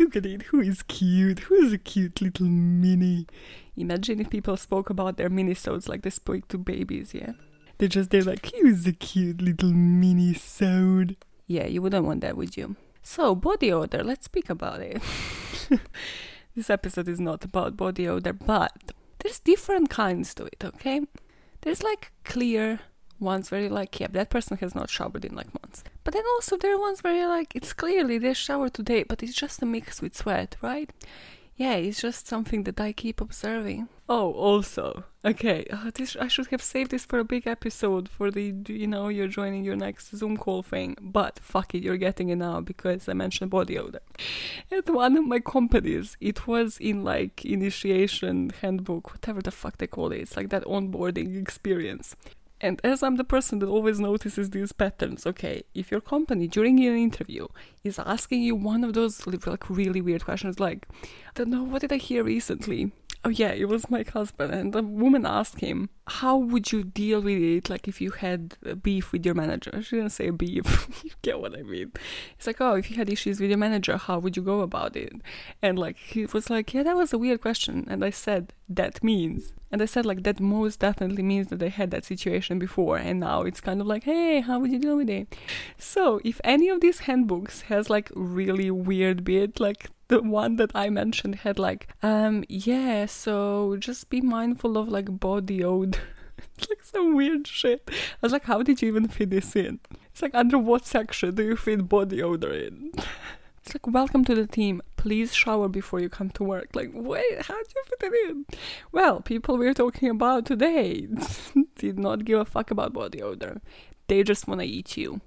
Look at it. Who is cute? Who is a cute little mini? Imagine if people spoke about their minisodes like they spoke to babies, yeah? They just, they're like, who is a cute little mini sode? Yeah, you wouldn't want that, would you? So, body odor, let's speak about it. this episode is not about body odor, but there's different kinds to it, okay? There's like clear ones where you're like, yeah, that person has not showered in like months. But then also there are ones where you're like, it's clearly they showered today, but it's just a mix with sweat, right? Yeah, it's just something that I keep observing. Oh, also, okay, uh, this I should have saved this for a big episode for the, you know, you're joining your next Zoom call thing. But fuck it, you're getting it now because I mentioned body odor. At one of my companies, it was in like initiation handbook, whatever the fuck they call it. It's like that onboarding experience. And as I'm the person that always notices these patterns, okay, if your company during an interview is asking you one of those like really weird questions, like, I don't know, what did I hear recently? Oh yeah, it was my husband, and the woman asked him, "How would you deal with it? Like if you had uh, beef with your manager?" She didn't say beef. you get what I mean? It's like, "Oh, if you had issues with your manager, how would you go about it?" And like he was like, "Yeah, that was a weird question," and I said, "That means." And I said like that most definitely means that they had that situation before and now it's kind of like, hey, how would you deal with it? So if any of these handbooks has like really weird bit, like the one that I mentioned had like, um, yeah, so just be mindful of like body odor. it's like some weird shit. I was like, how did you even fit this in? It's like, under what section do you fit body odor in? It's like, welcome to the team. Please shower before you come to work. Like, wait, how did you fit it in? Well, people we're talking about today did not give a fuck about body odor. They just want to eat you.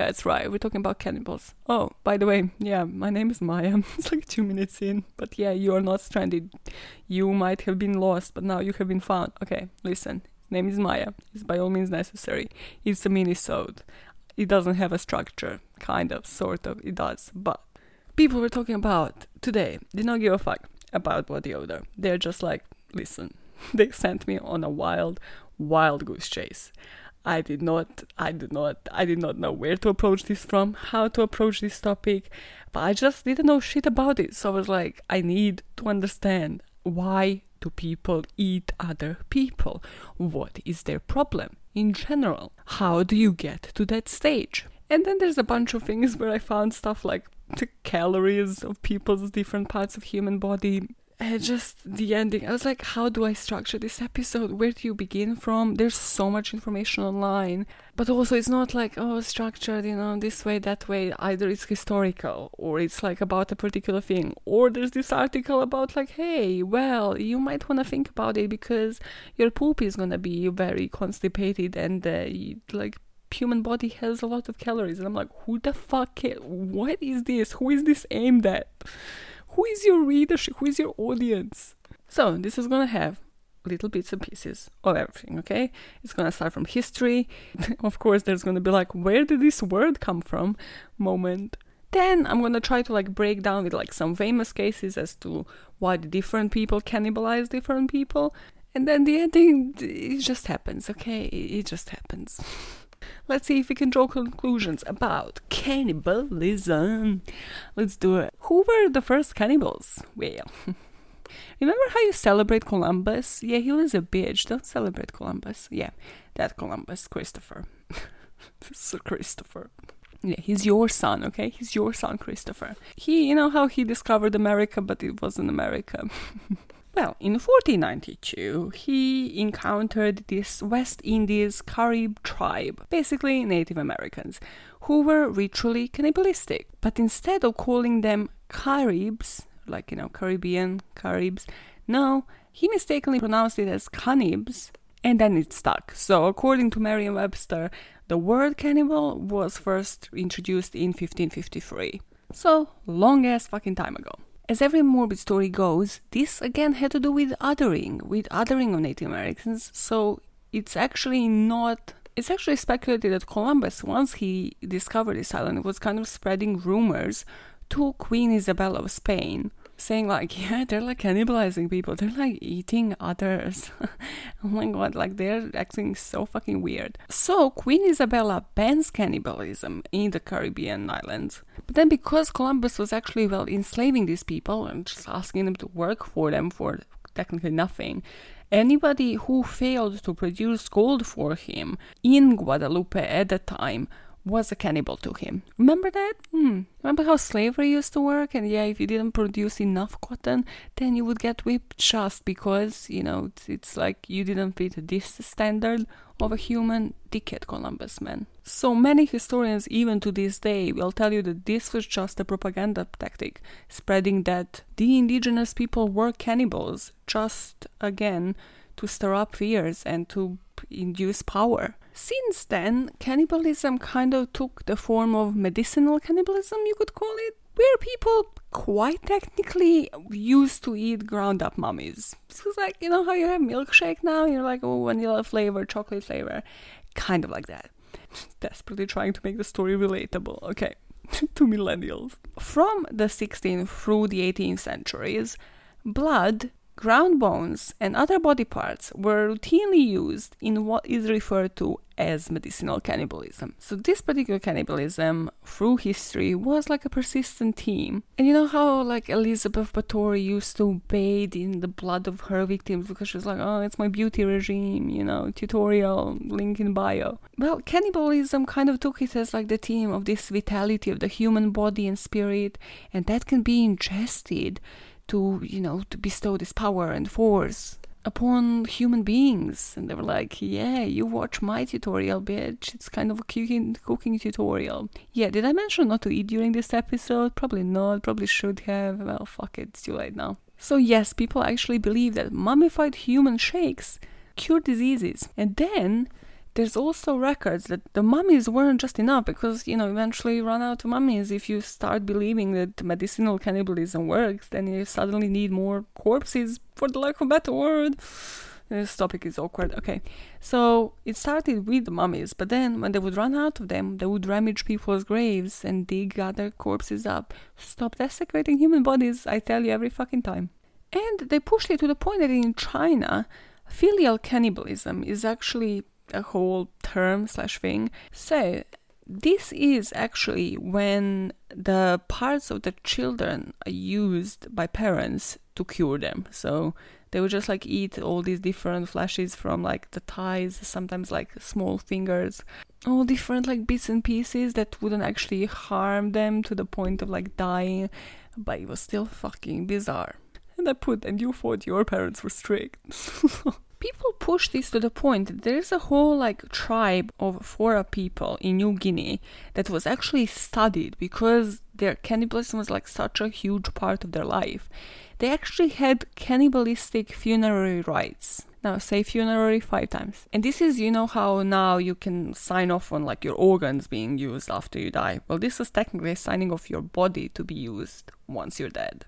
That's right, we're talking about cannibals. Oh, by the way, yeah, my name is Maya. it's like two minutes in. But yeah, you are not stranded. You might have been lost, but now you have been found. Okay, listen. Name is Maya. It's by all means necessary. It's a mini-sode. It doesn't have a structure. Kind of, sort of, it does. But people we're talking about today did not give a fuck about what body odor. They're just like, listen, they sent me on a wild, wild goose chase. I did not, I did not, I did not know where to approach this from, how to approach this topic, but I just didn't know shit about it. So I was like, I need to understand why do people eat other people? What is their problem in general? How do you get to that stage? And then there's a bunch of things where I found stuff like the calories of people's different parts of human body and just the ending. I was like how do i structure this episode? Where do you begin from? There's so much information online. But also it's not like oh structured you know this way that way. Either it's historical or it's like about a particular thing. Or there's this article about like hey well you might want to think about it because your poop is going to be very constipated and uh, like human body has a lot of calories. And i'm like who the fuck what is this? Who is this aimed at who is your readership? Who is your audience? So this is gonna have little bits and pieces of everything, okay? It's gonna start from history. of course, there's gonna be like, where did this word come from? Moment. Then I'm gonna try to like break down with like some famous cases as to why different people cannibalize different people. And then the ending, it just happens, okay? It just happens. Let's see if we can draw conclusions about cannibalism. Let's do it. Who were the first cannibals? Well, remember how you celebrate Columbus? Yeah, he was a bitch. Don't celebrate Columbus. Yeah, that Columbus, Christopher. Sir Christopher. Yeah, he's your son, okay? He's your son, Christopher. He, you know how he discovered America, but it wasn't America. Well, in 1492, he encountered this West Indies Carib tribe, basically Native Americans, who were ritually cannibalistic. But instead of calling them Caribs, like, you know, Caribbean, Caribs, no, he mistakenly pronounced it as cannibs, and then it stuck. So, according to Merriam Webster, the word cannibal was first introduced in 1553. So, long ass fucking time ago. As every morbid story goes, this again had to do with othering, with othering of Native Americans, so it's actually not. It's actually speculated that Columbus, once he discovered this island, was kind of spreading rumors to Queen Isabella of Spain. Saying like, yeah, they're like cannibalizing people. They're like eating others. oh my god, like they're acting so fucking weird. So Queen Isabella bans cannibalism in the Caribbean islands. But then because Columbus was actually well enslaving these people and just asking them to work for them for technically nothing, anybody who failed to produce gold for him in Guadalupe at the time was a cannibal to him. Remember that? Hmm. Remember how slavery used to work? And yeah, if you didn't produce enough cotton, then you would get whipped just because, you know, it's like you didn't fit this standard of a human dickhead Columbus man. So many historians, even to this day, will tell you that this was just a propaganda tactic, spreading that the indigenous people were cannibals, just again to stir up fears and to induce power. Since then, cannibalism kind of took the form of medicinal cannibalism, you could call it, where people quite technically used to eat ground up mummies. It's like, you know how you have milkshake now? You're like, oh, vanilla flavor, chocolate flavor. Kind of like that. Desperately trying to make the story relatable. Okay, to millennials. From the 16th through the 18th centuries, blood Ground bones and other body parts were routinely used in what is referred to as medicinal cannibalism. So, this particular cannibalism through history was like a persistent theme. And you know how, like, Elizabeth Báthory used to bathe in the blood of her victims because she was like, oh, it's my beauty regime, you know, tutorial, link in bio. Well, cannibalism kind of took it as like the theme of this vitality of the human body and spirit, and that can be ingested to, you know, to bestow this power and force upon human beings. And they were like, yeah, you watch my tutorial, bitch. It's kind of a cooking, cooking tutorial. Yeah, did I mention not to eat during this episode? Probably not. Probably should have. Well, fuck it. It's too late now. So, yes, people actually believe that mummified human shakes cure diseases. And then there's also records that the mummies weren't just enough because you know eventually you run out of mummies. If you start believing that medicinal cannibalism works then you suddenly need more corpses for the lack of a better word. This topic is awkward. Okay. So it started with the mummies but then when they would run out of them they would rummage people's graves and dig other corpses up stop desecrating human bodies i tell you every fucking time. And they pushed it to the point that in china filial cannibalism is actually a whole term slash thing. So this is actually when the parts of the children are used by parents to cure them. So they would just like eat all these different flashes from like the thighs, sometimes like small fingers, all different like bits and pieces that wouldn't actually harm them to the point of like dying, but it was still fucking bizarre. And I put, and you thought your parents were strict. people push this to the point that there is a whole like tribe of Fore people in New Guinea that was actually studied because their cannibalism was like such a huge part of their life. They actually had cannibalistic funerary rites. Now say funerary five times. And this is you know how now you can sign off on like your organs being used after you die. Well this was technically signing off your body to be used once you're dead.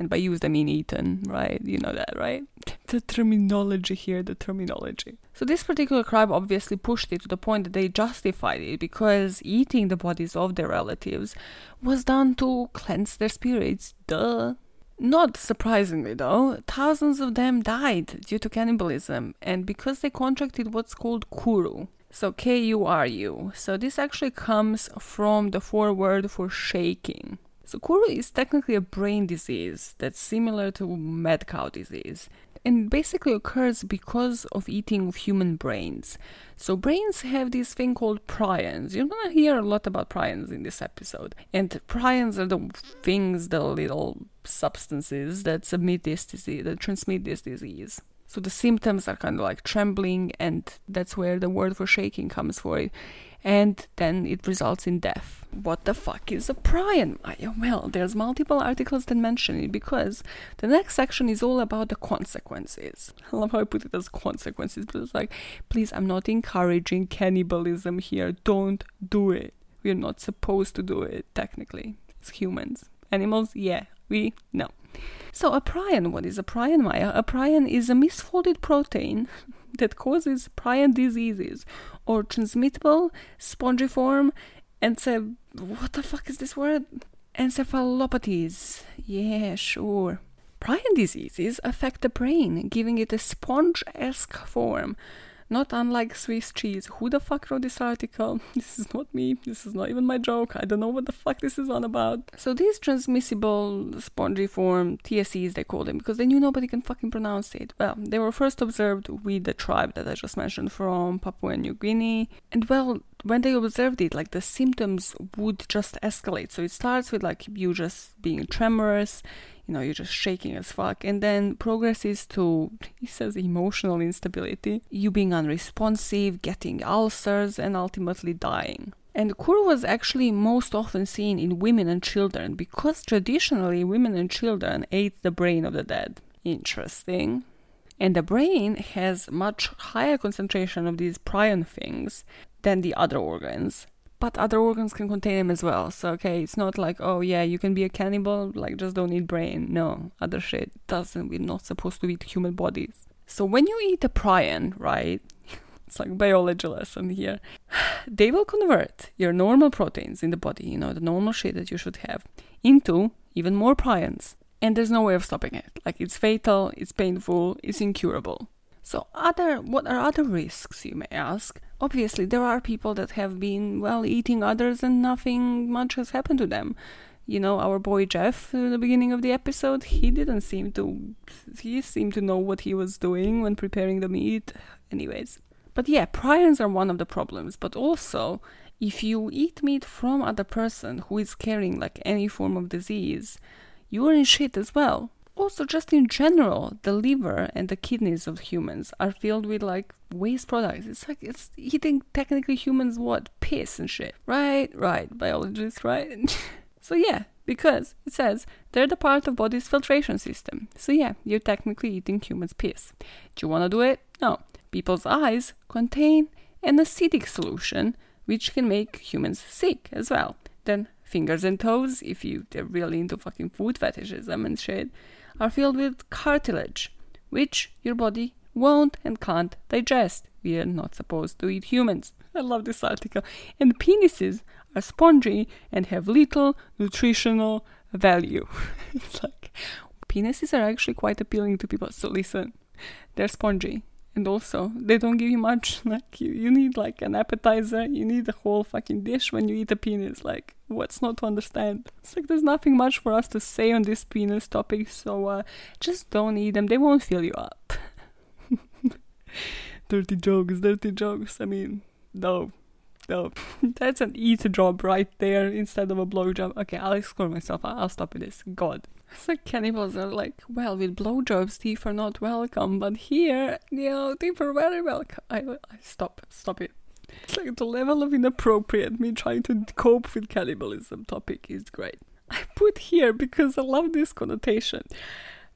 And by used, I mean eaten, right? You know that, right? The terminology here, the terminology. So, this particular tribe obviously pushed it to the point that they justified it because eating the bodies of their relatives was done to cleanse their spirits. Duh. Not surprisingly, though, thousands of them died due to cannibalism, and because they contracted what's called kuru. So, K U R U. So, this actually comes from the foreword for shaking. So Kuru is technically a brain disease that's similar to mad cow disease and basically occurs because of eating of human brains. So brains have this thing called prions. You're gonna hear a lot about prions in this episode. And prions are the things, the little substances that submit this disease, that transmit this disease. So the symptoms are kind of like trembling, and that's where the word for shaking comes for it and then it results in death. What the fuck is a prion? Well, there's multiple articles that mention it because the next section is all about the consequences. I love how I put it as consequences, but it's like, please, I'm not encouraging cannibalism here. Don't do it. We're not supposed to do it, technically, as humans. Animals, yeah, we, no. So, a prion, what is a prion, Maya? A prion is a misfolded protein that causes prion diseases or transmittable spongiform say what the fuck is this word encephalopathies. Yeah, sure. Prion diseases affect the brain, giving it a sponge esque form. Not unlike Swiss cheese. Who the fuck wrote this article? This is not me. This is not even my joke. I don't know what the fuck this is on about. So these transmissible spongy form, TSEs they call them, because they knew nobody can fucking pronounce it. Well, they were first observed with the tribe that I just mentioned from Papua New Guinea. And well, when they observed it, like the symptoms would just escalate. So it starts with like you just being tremorous, you know, you're just shaking as fuck, and then progresses to, he says, emotional instability, you being unresponsive, getting ulcers, and ultimately dying. And Kuru was actually most often seen in women and children because traditionally women and children ate the brain of the dead. Interesting. And the brain has much higher concentration of these prion things than the other organs. But other organs can contain them as well. So okay, it's not like oh yeah, you can be a cannibal, like just don't eat brain. No, other shit doesn't. We're not supposed to eat human bodies. So when you eat a prion, right? It's like biology lesson here. They will convert your normal proteins in the body, you know, the normal shit that you should have, into even more prions. And there's no way of stopping it. Like it's fatal, it's painful, it's incurable. So, other what are other risks, you may ask? Obviously, there are people that have been well eating others and nothing much has happened to them. You know, our boy Jeff at the beginning of the episode, he didn't seem to he seemed to know what he was doing when preparing the meat. Anyways. But yeah, prions are one of the problems, but also if you eat meat from other person who is carrying like any form of disease, you are in shit as well also just in general the liver and the kidneys of humans are filled with like waste products. It's like it's eating technically humans what? Piss and shit. Right right. Biologists right? So yeah because it says they're the part of body's filtration system. So yeah you're technically eating humans piss. Do you want to do it? No. People's eyes contain an acidic solution which can make humans sick as well. Then fingers and toes if you they're really into fucking food fetishism and shit are filled with cartilage, which your body won't and can't digest. We are not supposed to eat humans. I love this article. And penises are spongy and have little nutritional value. it's like penises are actually quite appealing to people. So listen, they're spongy and also they don't give you much like you, you need like an appetizer you need a whole fucking dish when you eat a penis like what's not to understand? It's like there's nothing much for us to say on this penis topic so uh, just don't eat them. They won't fill you up. Dirty jokes dirty jokes. I mean no no that's an eat job right there instead of a blow job okay i'll exclude myself. I'll stop with this. God. So cannibals are like, well, with blowjobs, teeth are not welcome, but here, you know, teeth are very welcome. I, I stop, stop it. It's like the level of inappropriate me trying to cope with cannibalism topic is great. I put here because I love this connotation.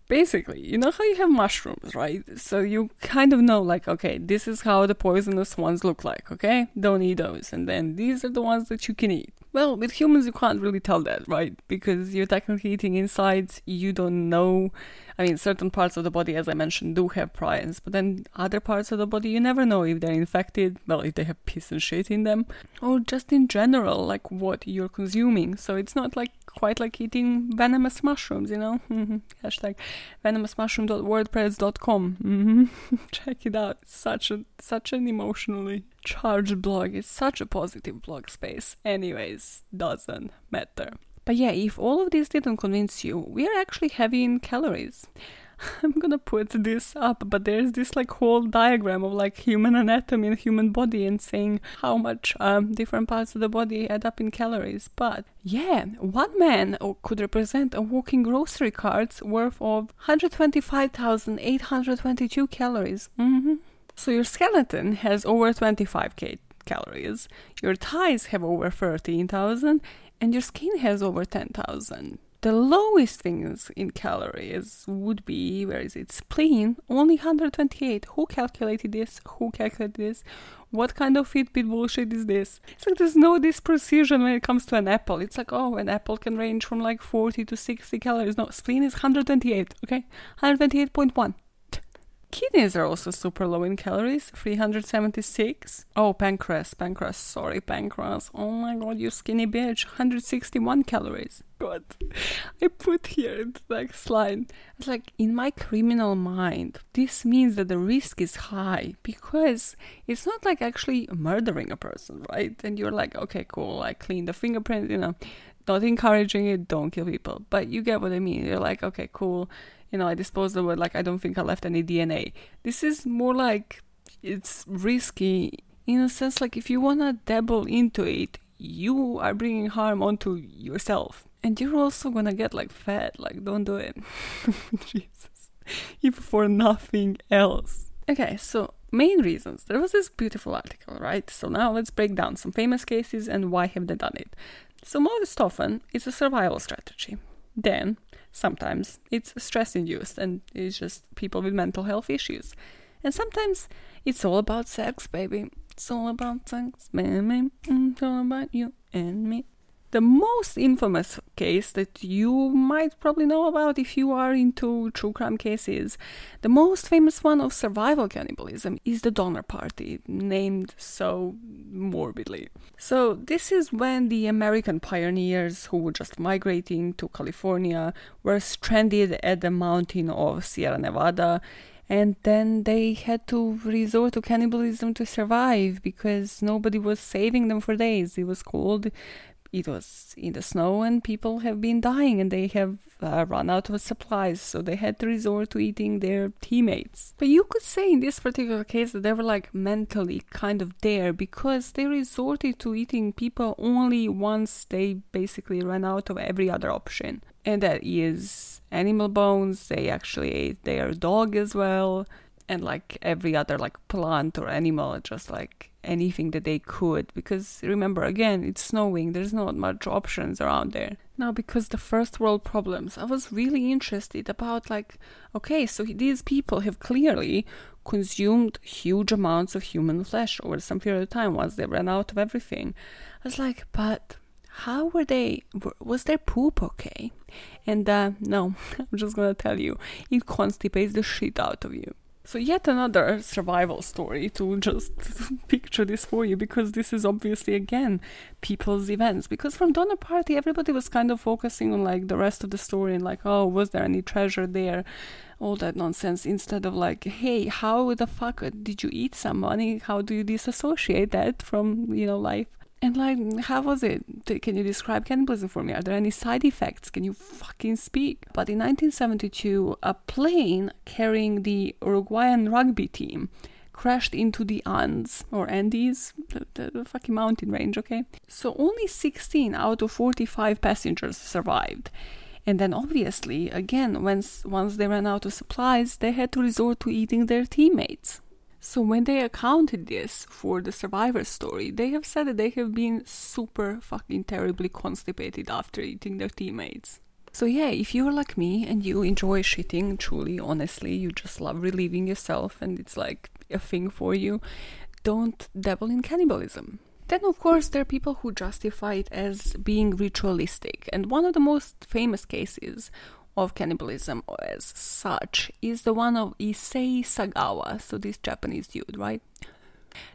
Basically, you know how you have mushrooms, right? So you kind of know, like, okay, this is how the poisonous ones look like, okay? Don't eat those. And then these are the ones that you can eat. Well, with humans, you can't really tell that, right? Because you're technically eating inside, you don't know. I mean, certain parts of the body, as I mentioned, do have prions, but then other parts of the body, you never know if they're infected, well, if they have piss and shit in them, or just in general, like what you're consuming. So it's not like quite like eating venomous mushrooms, you know? Mm-hmm. Hashtag venomousmushroom.wordpress.com. Mm-hmm. Check it out. It's such a such an emotionally charged blog. It's such a positive blog space. Anyways, doesn't matter. But yeah, if all of this didn't convince you, we are actually heavy in calories. I'm gonna put this up, but there's this like whole diagram of like human anatomy and human body and saying how much um, different parts of the body add up in calories. But yeah, one man could represent a walking grocery cart worth of 125,822 calories. Mm-hmm. So your skeleton has over 25k calories, your thighs have over 13,000, and your skin has over 10,000. The lowest things in calories would be, where is it? Spleen, only 128. Who calculated this? Who calculated this? What kind of Fitbit bullshit is this? It's like there's no this precision when it comes to an apple. It's like, oh, an apple can range from like 40 to 60 calories. No, spleen is 128, okay? 128.1. Kidneys are also super low in calories, 376. Oh, pancreas, pancreas, sorry, pancreas. Oh my god, you skinny bitch, 161 calories. God, I put here in the next line. It's like, in my criminal mind, this means that the risk is high because it's not like actually murdering a person, right? And you're like, okay, cool, I clean the fingerprint, you know, not encouraging it, don't kill people. But you get what I mean. You're like, okay, cool you know, I disposed of it like I don't think I left any DNA. This is more like it's risky in a sense like if you wanna dabble into it, you are bringing harm onto yourself. And you're also gonna get like fat, like don't do it. Jesus. If for nothing else. Okay, so main reasons. There was this beautiful article, right? So now let's break down some famous cases and why have they done it. So most often it's a survival strategy. Then Sometimes it's stress induced and it's just people with mental health issues. And sometimes it's all about sex, baby. It's all about sex, baby. Mm, it's all about you and me. The most infamous case that you might probably know about if you are into true crime cases, the most famous one of survival cannibalism is the Donner Party, named so morbidly. So, this is when the American pioneers who were just migrating to California were stranded at the mountain of Sierra Nevada and then they had to resort to cannibalism to survive because nobody was saving them for days. It was cold, it was in the snow and people have been dying and they have uh, run out of supplies so they had to resort to eating their teammates. But you could say in this particular case that they were like mentally kind of there because they resorted to eating people only once they basically ran out of every other option. And that is animal bones they actually ate their dog as well and like every other like plant or animal just like anything that they could because remember again it's snowing there's not much options around there. Now because the first world problems i was really interested about like okay so these people have clearly consumed huge amounts of human flesh over some period of time once they ran out of everything. I was like but how were they was their poop okay? And uh, no i'm just gonna tell you it constipates the shit out of you so, yet another survival story to just picture this for you because this is obviously again people's events. Because from Donner Party, everybody was kind of focusing on like the rest of the story and like, oh, was there any treasure there? All that nonsense instead of like, hey, how the fuck did you eat some money? How do you disassociate that from, you know, life? And like, how was it? Can you describe cannibalism for me? Are there any side effects? Can you fucking speak? But in 1972, a plane carrying the Uruguayan rugby team crashed into the Andes or Andes, the, the, the, fucking mountain range, okay? So only 16 out of 45 passengers survived. And then obviously, again, once once they ran out of supplies, they had to resort to eating their teammates. So when they accounted this for the survivor story, they have said that they have been super fucking terribly constipated after eating their teammates. So yeah, if you're like me and you enjoy shitting, truly, honestly, you just love relieving yourself and it's like a thing for you, don't dabble in cannibalism. Then, of course, there are people who justify it as being ritualistic, and one of the most famous cases of cannibalism as such is the one of Issei Sagawa, so this Japanese dude, right?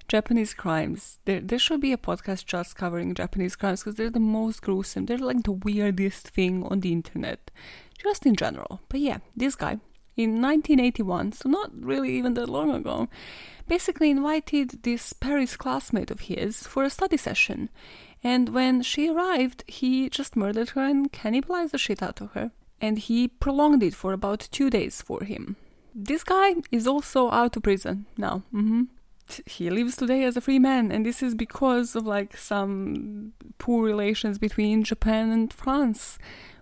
Japanese crimes. There, there should be a podcast just covering Japanese crimes because they're the most gruesome. They're like the weirdest thing on the internet, just in general. But yeah, this guy in 1981, so not really even that long ago, basically invited this Paris classmate of his for a study session. And when she arrived, he just murdered her and cannibalized the shit out of her and he prolonged it for about two days for him. This guy is also out of prison now. Mm-hmm. He lives today as a free man, and this is because of like some poor relations between Japan and France,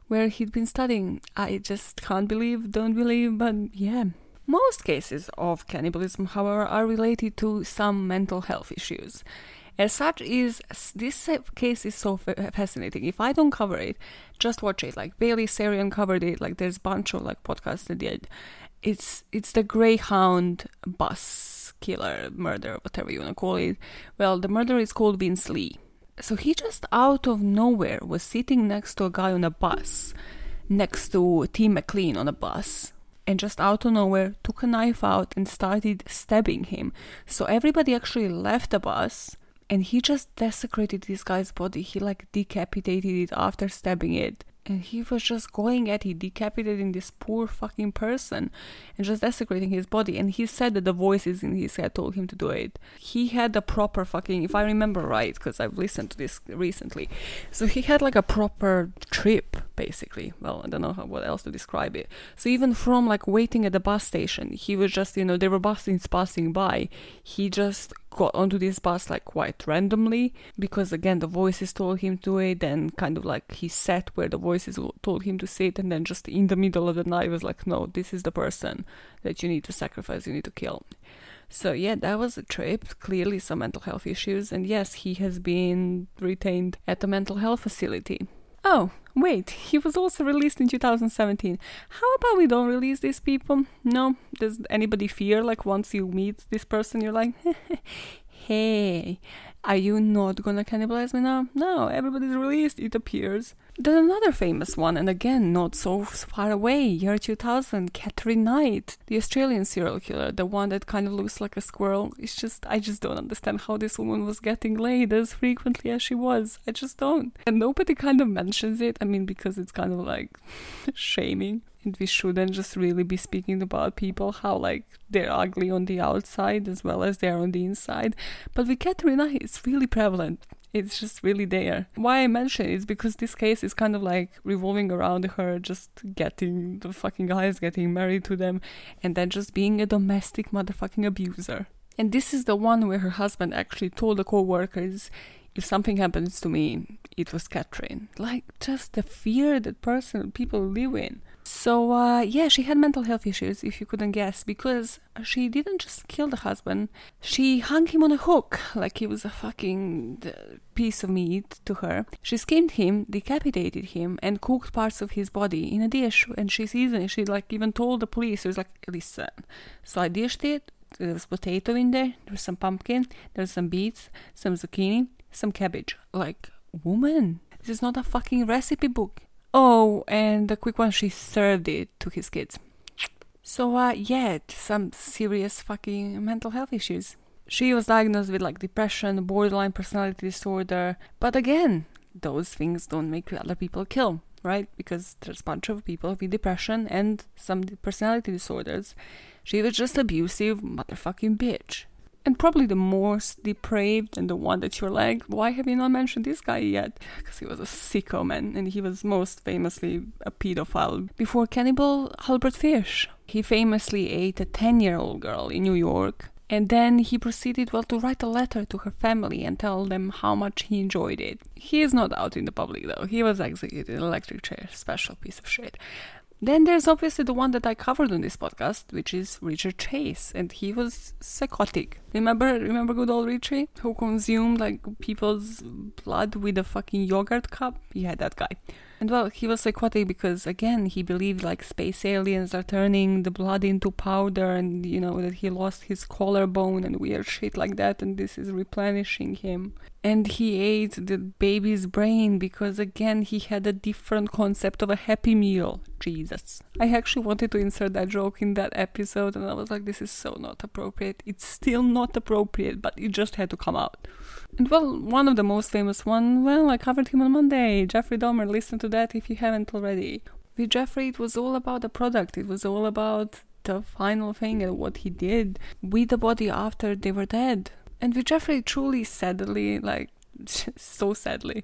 where he'd been studying. I just can't believe, don't believe, but yeah. Most cases of cannibalism, however, are related to some mental health issues. As such, is this case is so fascinating. If I don't cover it, just watch it. Like Bailey Sarian covered it. Like there's a bunch of like podcasts that did. It's it's the Greyhound bus killer murder, whatever you wanna call it. Well, the murderer is called Vince Li. So he just out of nowhere was sitting next to a guy on a bus, next to Tim McLean on a bus, and just out of nowhere took a knife out and started stabbing him. So everybody actually left the bus and he just desecrated this guy's body. He like decapitated it after stabbing it and he was just going at it, decapitating this poor fucking person and just desecrating his body. And he said that the voices in his head told him to do it. He had a proper fucking, if I remember right, because I've listened to this recently. So he had like a proper trip, basically. Well, I don't know how, what else to describe it. So even from like waiting at the bus station, he was just, you know, there were buses passing by. He just got onto this bus like quite randomly because again the voices told him to it and kind of like he sat where the voices told him to sit and then just in the middle of the night was like no this is the person that you need to sacrifice you need to kill. So yeah that was a trip clearly some mental health issues and yes he has been retained at a mental health facility Oh, wait, he was also released in 2017. How about we don't release these people? No? Does anybody fear like once you meet this person you're like, hey, are you not gonna cannibalize me now? No, everybody's released, it appears. Then another famous one, and again, not so far away, year 2000, Katherine Knight, the Australian serial killer, the one that kind of looks like a squirrel. It's just, I just don't understand how this woman was getting laid as frequently as she was. I just don't. And nobody kind of mentions it, I mean, because it's kind of like shaming we shouldn't just really be speaking about people how like they're ugly on the outside as well as they're on the inside. But with Katerina, it's really prevalent. It's just really there. Why I mention it is because this case is kind of like revolving around her just getting the fucking guys, getting married to them, and then just being a domestic motherfucking abuser. And this is the one where her husband actually told the co-workers if something happens to me, it was Katherine. Like just the fear that person people live in. So uh, yeah, she had mental health issues, if you couldn't guess, because she didn't just kill the husband; she hung him on a hook like he was a fucking uh, piece of meat to her. She skinned him, decapitated him, and cooked parts of his body in a dish. And she seasoned. She like even told the police, "It was like, listen." So I dished it. There was potato in there. There was some pumpkin. There was some beets, some zucchini, some cabbage. Like, woman, this is not a fucking recipe book. Oh, and a quick one, she served it to his kids. So, uh, yeah, some serious fucking mental health issues. She was diagnosed with like depression, borderline personality disorder, but again, those things don't make other people kill, right? Because there's a bunch of people with depression and some personality disorders. She was just abusive motherfucking bitch and probably the most depraved and the one that you're like, why have you not mentioned this guy yet? Because he was a sicko man, and he was most famously a pedophile. Before cannibal Albert Fish, he famously ate a 10 year old girl in New York. And then he proceeded, well, to write a letter to her family and tell them how much he enjoyed it. He is not out in the public though. He was executed in electric chair, special piece of shit. Then there's obviously the one that I covered on this podcast, which is Richard Chase, and he was psychotic. Remember, remember good old Richie who consumed like people's blood with a fucking yogurt cup? Yeah, that guy. And well, he was psychotic because again, he believed like space aliens are turning the blood into powder and you know that he lost his collarbone and weird shit like that and this is replenishing him. And he ate the baby's brain because again, he had a different concept of a happy meal. Jesus. I actually wanted to insert that joke in that episode and I was like this is so not appropriate. It's still not appropriate, but it just had to come out. And well, one of the most famous one, well, I covered him on Monday. Jeffrey Dahmer, listen to that if you haven't already. With Jeffrey, it was all about the product. It was all about the final thing and what he did with the body after they were dead. And with Jeffrey, truly sadly, like so sadly,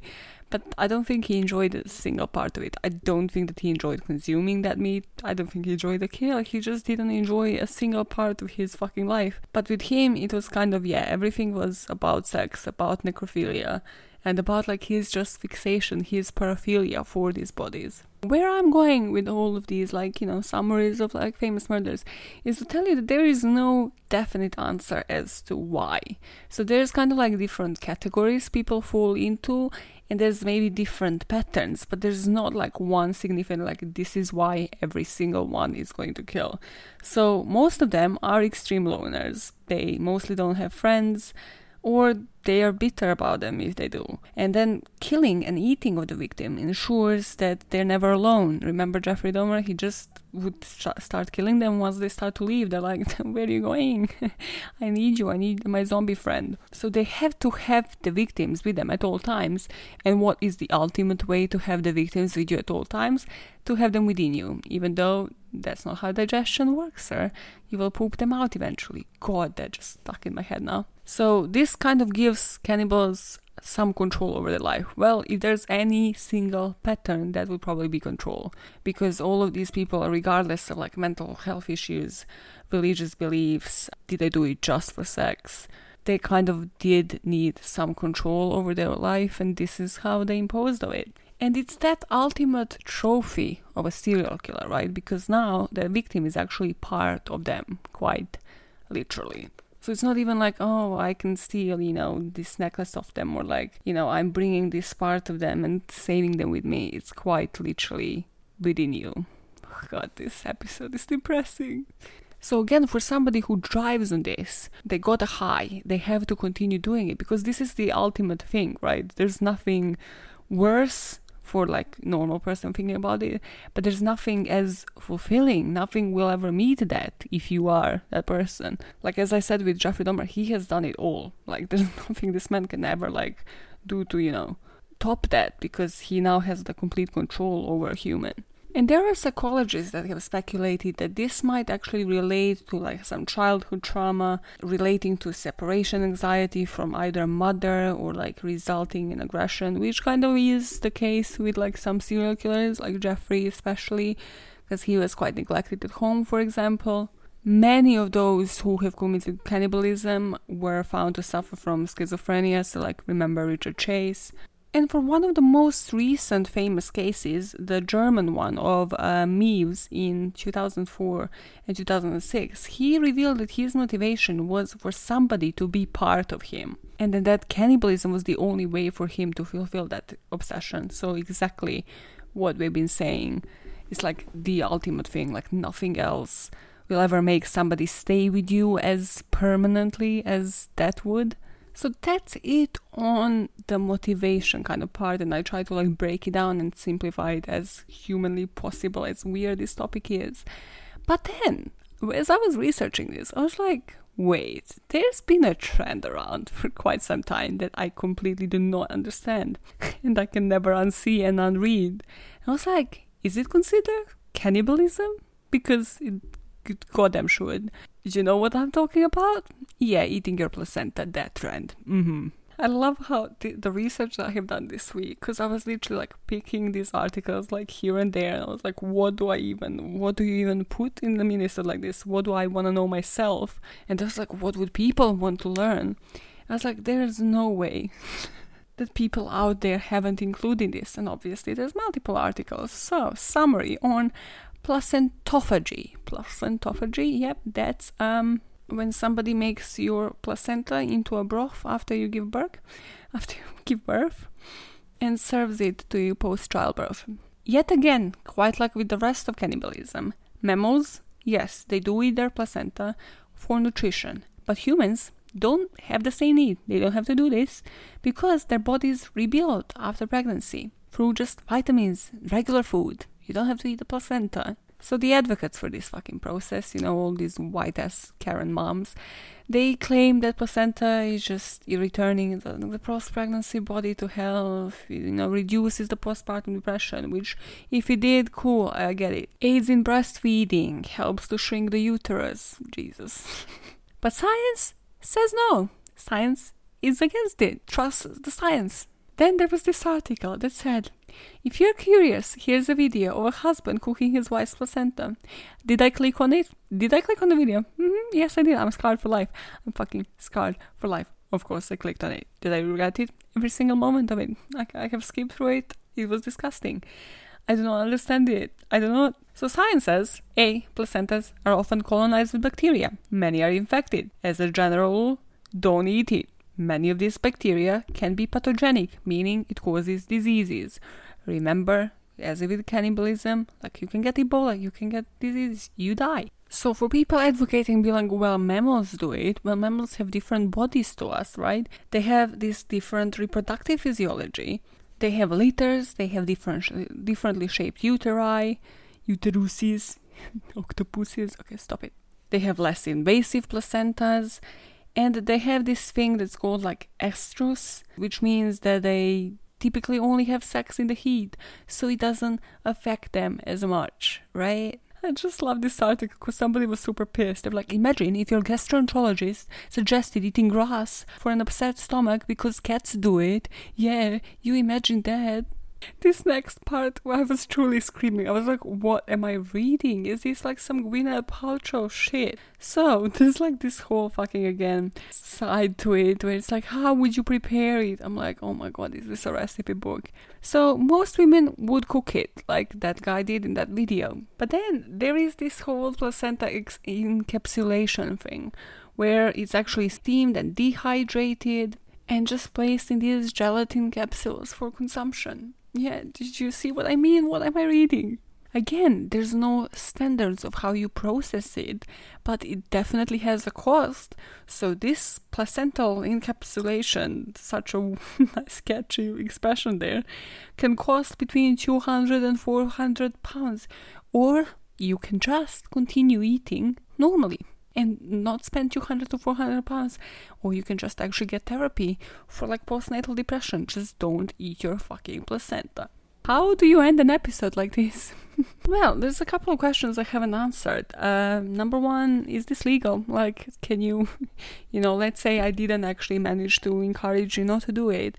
but I don't think he enjoyed a single part of it. I don't think that he enjoyed consuming that meat. I don't think he enjoyed the kill. He just didn't enjoy a single part of his fucking life. But with him, it was kind of, yeah, everything was about sex, about necrophilia, and about like his just fixation, his paraphilia for these bodies. Where I'm going with all of these, like, you know, summaries of like famous murders, is to tell you that there is no definite answer as to why. So there's kind of like different categories people fall into, and there's maybe different patterns, but there's not like one significant, like, this is why every single one is going to kill. So most of them are extreme loners. They mostly don't have friends or they are bitter about them if they do. And then killing and eating of the victim ensures that they're never alone. Remember Jeffrey Dahmer? He just would start killing them once they start to leave. They're like, Where are you going? I need you. I need my zombie friend. So they have to have the victims with them at all times. And what is the ultimate way to have the victims with you at all times? To have them within you, even though that's not how digestion works, sir. You will poop them out eventually. God, that just stuck in my head now. So this kind of gives cannibals some control over their life? Well, if there's any single pattern, that would probably be control. Because all of these people, regardless of like mental health issues, religious beliefs, did they do it just for sex? They kind of did need some control over their life, and this is how they imposed of it. And it's that ultimate trophy of a serial killer, right? Because now the victim is actually part of them, quite literally. So it's not even like, oh, I can steal, you know, this necklace of them, or like, you know, I'm bringing this part of them and saving them with me. It's quite literally within you. Oh God, this episode is depressing. So again, for somebody who drives on this, they got a high. They have to continue doing it because this is the ultimate thing, right? There's nothing worse for like normal person thinking about it but there's nothing as fulfilling nothing will ever meet that if you are that person. Like as i said with jeffrey dahmer he has done it all. Like there's nothing this man can ever like do to you know top that because he now has the complete control over human and there are psychologists that have speculated that this might actually relate to like some childhood trauma relating to separation anxiety from either mother or like resulting in aggression, which kind of is the case with like some serial killers, like Jeffrey especially, because he was quite neglected at home, for example. Many of those who have committed cannibalism were found to suffer from schizophrenia, so like remember Richard Chase. And for one of the most recent famous cases, the German one of uh, Meiwes in 2004 and 2006, he revealed that his motivation was for somebody to be part of him, and that cannibalism was the only way for him to fulfill that obsession. So, exactly what we've been saying is like the ultimate thing, like nothing else will ever make somebody stay with you as permanently as that would. So that's it on the motivation kind of part, and I try to like break it down and simplify it as humanly possible, as weird this topic is. But then, as I was researching this, I was like, wait, there's been a trend around for quite some time that I completely do not understand, and I can never unsee and unread. And I was like, is it considered cannibalism? Because it goddamn should. You know what I'm talking about? Yeah, eating your placenta, that trend. Mm-hmm. I love how the, the research that I have done this week, because I was literally like picking these articles like here and there, and I was like, what do I even, what do you even put in the minister like this? What do I want to know myself? And I was like, what would people want to learn? I was like, there's no way that people out there haven't included this, and obviously there's multiple articles. So, summary on placentophagy. Placentophagy, yep, that's um when somebody makes your placenta into a broth after you give birth, after you give birth, and serves it to you post childbirth. Yet again, quite like with the rest of cannibalism, mammals, yes, they do eat their placenta for nutrition, but humans don't have the same need. They don't have to do this because their bodies rebuild after pregnancy through just vitamins, regular food. You don't have to eat the placenta. So the advocates for this fucking process, you know, all these white ass Karen moms, they claim that placenta is just returning the, the post-pregnancy body to health, you know, reduces the postpartum depression, which if it did, cool, I get it. Aids in breastfeeding, helps to shrink the uterus, Jesus. but science says no. Science is against it. Trust the science. Then there was this article that said if you're curious, here's a video of a husband cooking his wife's placenta. Did I click on it? Did I click on the video? Mm-hmm, yes, I did. I'm scarred for life. I'm fucking scarred for life. Of course, I clicked on it. Did I regret it? Every single moment of it. I, I have skipped through it. It was disgusting. I do not understand it. I do not. So science says A. Placentas are often colonized with bacteria. Many are infected. As a general rule, don't eat it. Many of these bacteria can be pathogenic, meaning it causes diseases. Remember, as with cannibalism, like you can get Ebola, you can get diseases, you die. So for people advocating being like, well, mammals do it, well, mammals have different bodies to us, right? They have this different reproductive physiology. They have litters, they have different, differently shaped uteri, uteruses, octopuses. Okay, stop it. They have less invasive placentas, and they have this thing that's called like estrus, which means that they typically only have sex in the heat, so it doesn't affect them as much, right? I just love this article because somebody was super pissed. They're like, imagine if your gastroenterologist suggested eating grass for an upset stomach because cats do it. Yeah, you imagine that. This next part, I was truly screaming. I was like, what am I reading? Is this like some Gwyneth Paltrow shit? So, there's like this whole fucking again side to it where it's like, how would you prepare it? I'm like, oh my god, is this a recipe book? So, most women would cook it, like that guy did in that video. But then there is this whole placenta ex- encapsulation thing where it's actually steamed and dehydrated and just placed in these gelatin capsules for consumption. Yeah, did you see what I mean? What am I reading? Again, there's no standards of how you process it, but it definitely has a cost. So this placental encapsulation, such a sketchy expression there, can cost between 200 and 400 pounds. Or you can just continue eating normally and not spend 200 to 400 pounds. Or you can just actually get therapy for like postnatal depression. Just don't eat your fucking placenta. How do you end an episode like this? Well there's a couple of questions i haven't answered. Uh, number one is this legal? Like can you you know let's say i didn't actually manage to encourage you not to do it.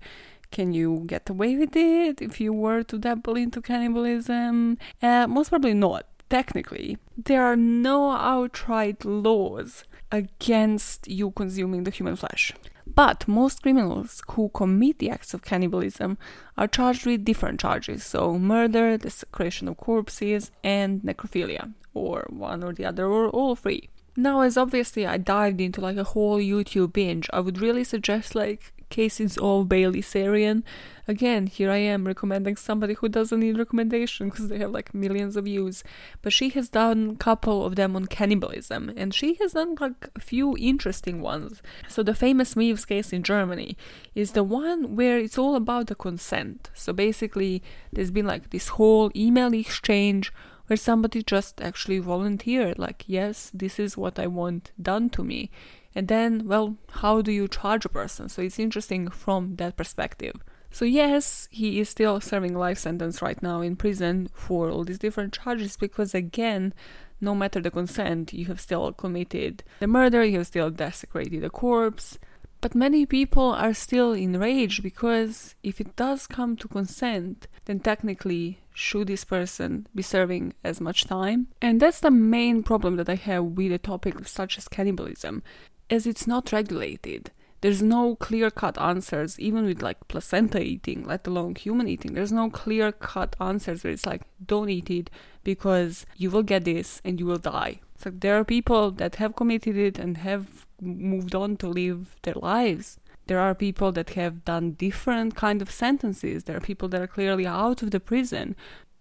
Can you get away with it if you were to dabble into cannibalism? Uh, most probably not technically, there are no outright laws against you consuming the human flesh. But most criminals who commit the acts of cannibalism are charged with different charges so, murder, desecration of corpses, and necrophilia, or one or the other, or all three. Now, as obviously I dived into like a whole YouTube binge, I would really suggest like cases of Bailey Sarian. Again, here I am recommending somebody who doesn't need recommendation because they have like millions of views. But she has done a couple of them on cannibalism, and she has done like a few interesting ones. So the famous Meiwes case in Germany is the one where it's all about the consent. So basically, there's been like this whole email exchange where somebody just actually volunteered, like, yes, this is what I want done to me. And then, well, how do you charge a person? So it's interesting from that perspective. So yes, he is still serving life sentence right now in prison for all these different charges because again, no matter the consent, you have still committed the murder, you have still desecrated a corpse. But many people are still enraged because if it does come to consent, then technically should this person be serving as much time? And that's the main problem that I have with a topic such as cannibalism as it's not regulated. There's no clear cut answers, even with like placenta eating, let alone human eating. There's no clear cut answers where it's like, don't eat it because you will get this and you will die. It's like there are people that have committed it and have moved on to live their lives. There are people that have done different kind of sentences. There are people that are clearly out of the prison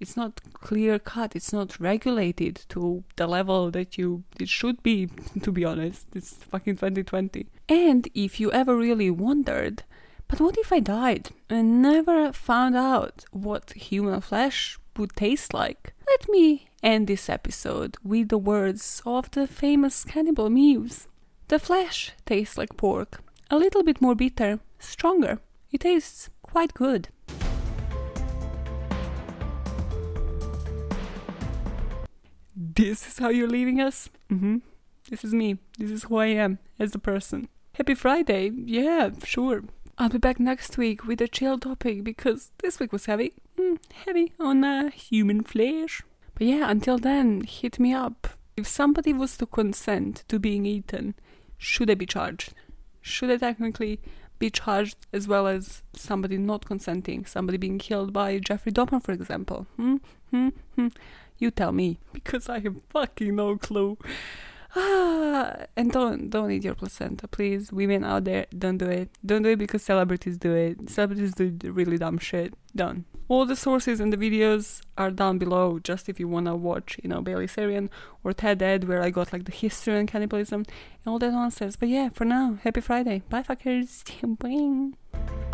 it's not clear cut it's not regulated to the level that you it should be to be honest. It's fucking 2020 and if you ever really wondered but what if i died and never found out what human flesh would taste like? Let me end this episode with the words of the famous cannibal Meiwes the flesh tastes like pork a little bit more bitter stronger. It tastes quite good this is how you're leaving us? Mm-hmm. This is me. This is who I am as a person. Happy Friday. Yeah, sure. I'll be back next week with a chill topic because this week was heavy. Mm, heavy on uh, human flesh. But yeah, until then, hit me up. If somebody was to consent to being eaten, should they be charged? Should they technically be charged as well as somebody not consenting, somebody being killed by Jeffrey Dahmer, for example? Hmm? Hmm? Hmm? You tell me, because I have fucking no clue. Ah, and don't don't eat your placenta, please. Women out there, don't do it. Don't do it because celebrities do it. Celebrities do really dumb shit. Done. All the sources and the videos are down below, just if you wanna watch, you know, Bailey Sarian or TED-Ed, where I got like the history and cannibalism and all that nonsense. But yeah, for now, happy Friday. Bye, fuckers. Bye.